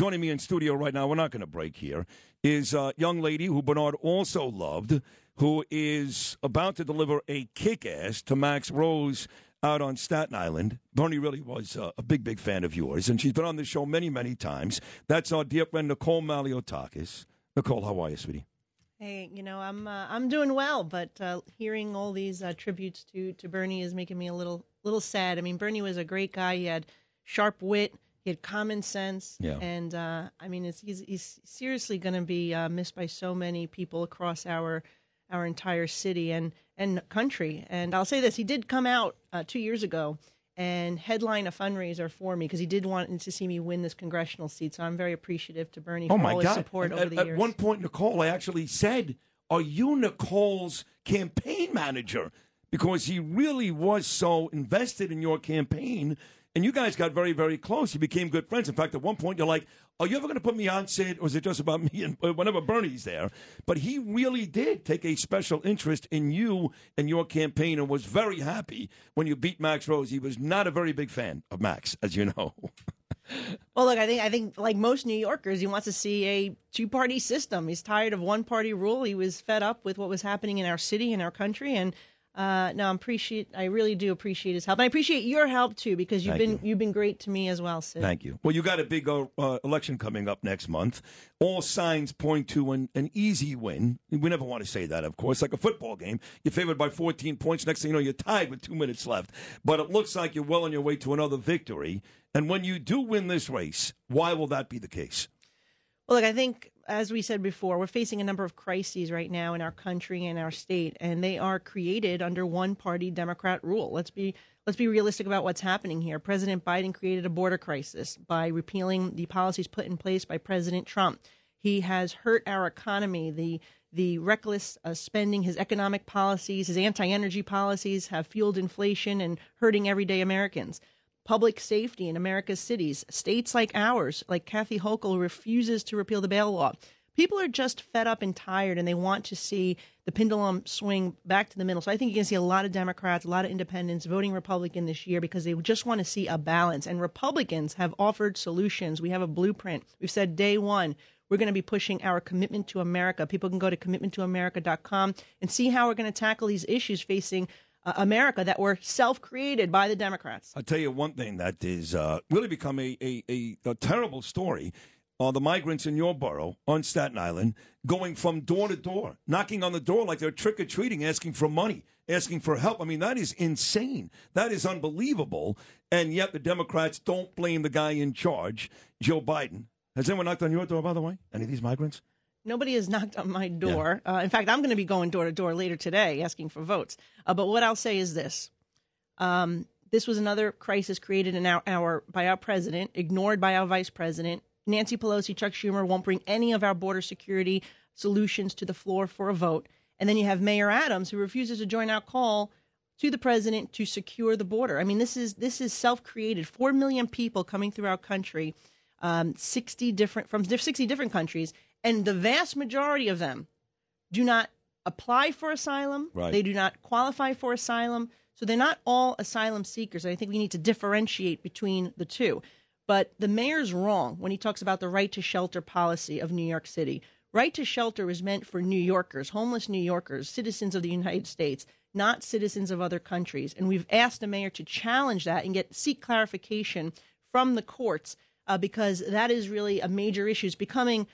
Joining me in studio right now, we're not going to break here, is a young lady who Bernard also loved, who is about to deliver a kick ass to Max Rose out on Staten Island. Bernie really was uh, a big, big fan of yours, and she's been on the show many, many times. That's our dear friend Nicole Malliotakis. Nicole, how are you, sweetie? Hey, you know I'm uh, I'm doing well, but uh, hearing all these uh, tributes to to Bernie is making me a little little sad. I mean, Bernie was a great guy. He had sharp wit. He had common sense, Yeah. and uh, I mean, it's, he's he's seriously going to be uh, missed by so many people across our our entire city and and country. And I'll say this: he did come out uh, two years ago and headline a fundraiser for me because he did want to see me win this congressional seat. So I'm very appreciative to Bernie Oh for all his support at, over the at years. At one point, Nicole, I actually said, "Are you Nicole's campaign manager?" Because he really was so invested in your campaign, and you guys got very, very close. You became good friends. In fact, at one point, you're like, "Are you ever going to put me on, Sid, or is it just about me?" And uh, whenever Bernie's there, but he really did take a special interest in you and your campaign, and was very happy when you beat Max Rose. He was not a very big fan of Max, as you know. Well, look, I think I think like most New Yorkers, he wants to see a two-party system. He's tired of one-party rule. He was fed up with what was happening in our city and our country. And uh, no, I'm appreciate. I really do appreciate his help, and I appreciate your help too because you've Thank been you. have been great to me as well, Sid. Thank you. Well, you got a big uh, uh, election coming up next month. All signs point to an, an easy win. We never want to say that, of course. Like a football game, you're favored by 14 points. Next thing you know, you're tied with two minutes left. But it looks like you're well on your way to another victory. And when you do win this race, why will that be the case? Well, look, I think as we said before, we're facing a number of crises right now in our country and our state, and they are created under one-party Democrat rule. Let's be let's be realistic about what's happening here. President Biden created a border crisis by repealing the policies put in place by President Trump. He has hurt our economy. The the reckless uh, spending, his economic policies, his anti-energy policies have fueled inflation and hurting everyday Americans public safety in America's cities, states like ours, like Kathy Hochul, refuses to repeal the bail law. People are just fed up and tired, and they want to see the pendulum swing back to the middle. So I think you're going to see a lot of Democrats, a lot of independents voting Republican this year because they just want to see a balance. And Republicans have offered solutions. We have a blueprint. We've said day one, we're going to be pushing our commitment to America. People can go to commitmenttoamerica.com and see how we're going to tackle these issues facing America that were self created by the Democrats. I'll tell you one thing that is uh, really become a, a, a, a terrible story. Uh, the migrants in your borough on Staten Island going from door to door, knocking on the door like they're trick or treating, asking for money, asking for help. I mean, that is insane. That is unbelievable. And yet the Democrats don't blame the guy in charge, Joe Biden. Has anyone knocked on your door, by the way? Any of these migrants? Nobody has knocked on my door. Uh, in fact, I'm going to be going door to door later today asking for votes. Uh, but what I'll say is this. Um, this was another crisis created in our, our by our president, ignored by our vice president. Nancy Pelosi, Chuck Schumer won't bring any of our border security solutions to the floor for a vote. And then you have Mayor Adams, who refuses to join our call to the president to secure the border. I mean, this is this is self-created. Four million people coming through our country, um, sixty different from sixty different countries, and the vast majority of them do not apply for asylum. Right. They do not qualify for asylum. So they're not all asylum seekers. I think we need to differentiate between the two. But the mayor's wrong when he talks about the right to shelter policy of New York City. Right to shelter is meant for New Yorkers, homeless New Yorkers, citizens of the United States, not citizens of other countries. And we've asked the mayor to challenge that and get seek clarification from the courts uh, because that is really a major issue. It's becoming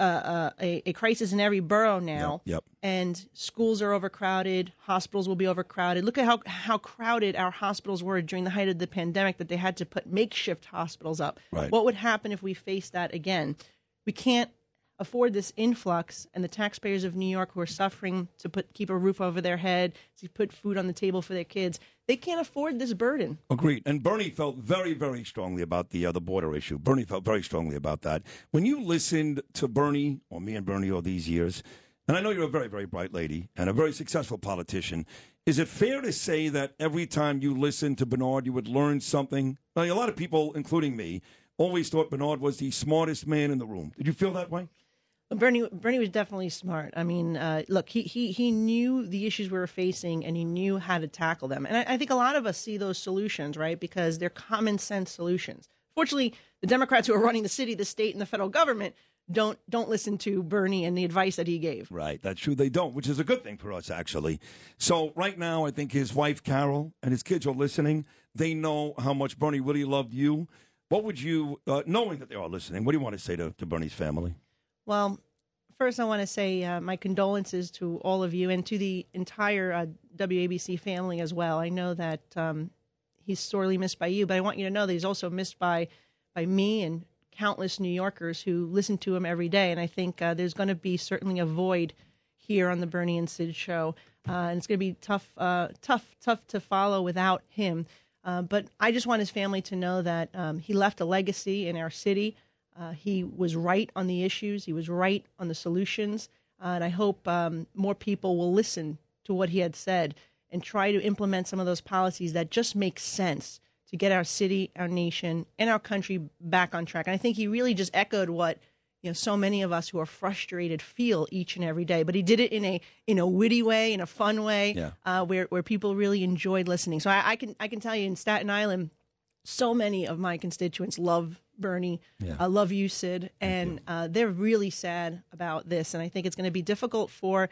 uh, uh, a, a crisis in every borough now. Yep, yep. And schools are overcrowded. Hospitals will be overcrowded. Look at how how crowded our hospitals were during the height of the pandemic. That they had to put makeshift hospitals up. Right. What would happen if we faced that again? We can't afford this influx, and the taxpayers of New York who are suffering to put keep a roof over their head, to put food on the table for their kids, they can't afford this burden. Agreed. And Bernie felt very, very strongly about the uh, the border issue. Bernie felt very strongly about that. When you listened to Bernie or me and Bernie all these years, and I know you're a very, very bright lady and a very successful politician, is it fair to say that every time you listened to Bernard, you would learn something? A lot of people, including me, always thought Bernard was the smartest man in the room. Did you feel that way? Bernie Bernie was definitely smart. I mean, uh, look, he, he he knew the issues we were facing, and he knew how to tackle them. And I, I think a lot of us see those solutions, right? Because they're common sense solutions. Fortunately, the Democrats who are running the city, the state, and the federal government don't don't listen to Bernie and the advice that he gave. Right, that's true. They don't, which is a good thing for us, actually. So right now, I think his wife Carol and his kids are listening. They know how much Bernie really loved you. What would you, uh, knowing that they are listening, what do you want to say to, to Bernie's family? Well, first, I want to say uh, my condolences to all of you and to the entire uh, WABC family as well. I know that um, he's sorely missed by you, but I want you to know that he's also missed by by me and countless New Yorkers who listen to him every day. And I think uh, there's going to be certainly a void here on the Bernie and Sid show, uh, and it's going to be tough, uh, tough, tough to follow without him. Uh, but I just want his family to know that um, he left a legacy in our city. Uh, he was right on the issues. He was right on the solutions. Uh, and I hope um, more people will listen to what he had said and try to implement some of those policies that just make sense to get our city, our nation, and our country back on track. And I think he really just echoed what you know so many of us who are frustrated feel each and every day. But he did it in a in a witty way, in a fun way, yeah. uh, where where people really enjoyed listening. So I, I, can I can tell you in Staten Island, so many of my constituents love Bernie. Yeah. I love you, Sid, and you. uh, they're really sad about this. And I think it's going to be difficult for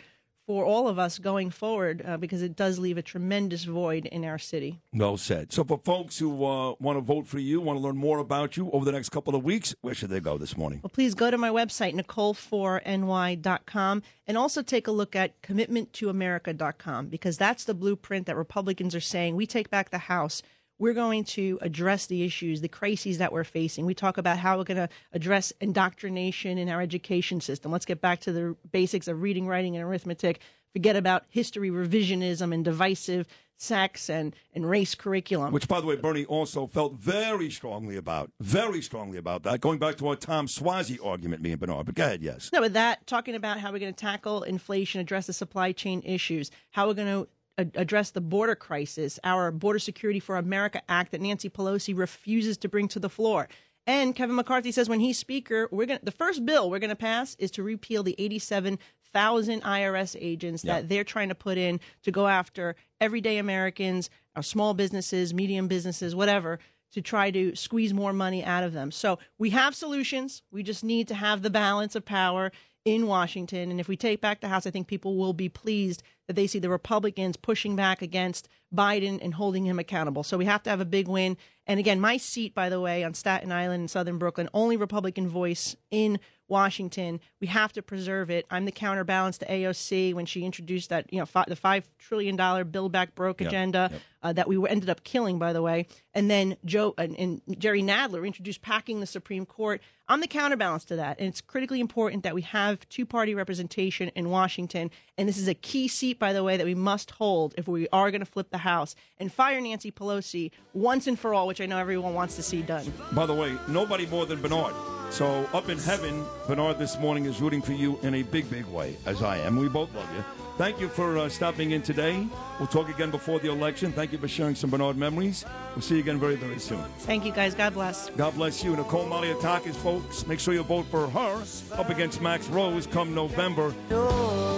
for all of us going forward uh, because it does leave a tremendous void in our city. Well said. So, for folks who uh, want to vote for you, want to learn more about you over the next couple of weeks, where should they go this morning? Well, please go to my website, Nicole4ny.com, and also take a look at commitmenttoamerica.com because that's the blueprint that Republicans are saying we take back the House we're going to address the issues, the crises that we're facing. We talk about how we're going to address indoctrination in our education system. Let's get back to the basics of reading, writing, and arithmetic. Forget about history revisionism and divisive sex and, and race curriculum. Which, by the way, Bernie also felt very strongly about, very strongly about that. Going back to our Tom Suozzi argument, me and Bernard. But go ahead, yes. No, with that, talking about how we're going to tackle inflation, address the supply chain issues, how we're going to address the border crisis, our Border Security for America Act that Nancy Pelosi refuses to bring to the floor. And Kevin McCarthy says when he's speaker, we're going the first bill we're going to pass is to repeal the 87,000 IRS agents Yeah. that they're trying to put in to go after everyday Americans, our small businesses, medium businesses, whatever, to try to squeeze more money out of them. So we have solutions. We just need to have the balance of power in Washington. And if we take back the House, I think people will be pleased that they see the Republicans pushing back against Biden and holding him accountable. So we have to have a big win. And again, my seat, by the way, on Staten Island in southern Brooklyn, only Republican voice in Washington. We have to preserve it. I'm the counterbalance to AOC when she introduced that, you know, fi- the five trillion dollar Build Back Broke Yep, agenda yep. uh, that we ended up killing, by the way. And then Joe and, and Jerry Nadler introduced packing the Supreme Court. I'm the counterbalance to that, and it's critically important that we have two party representation in Washington. And this is a key seat, by the way, that we must hold if we are going to flip the House and fire Nancy Pelosi once and for all, which I know everyone wants to see done. By the way, nobody more than Bernard. So up in heaven, Bernard this morning is rooting for you in a big, big way, as I am. We both love you. Thank you for uh, stopping in today. We'll talk again before the election. Thank you for sharing some Bernard memories. We'll see you again very, very soon. Thank you, guys. God bless. God bless you. Nicole Malliotakis, folks. Make sure you vote for her up against Max Rose come November. Your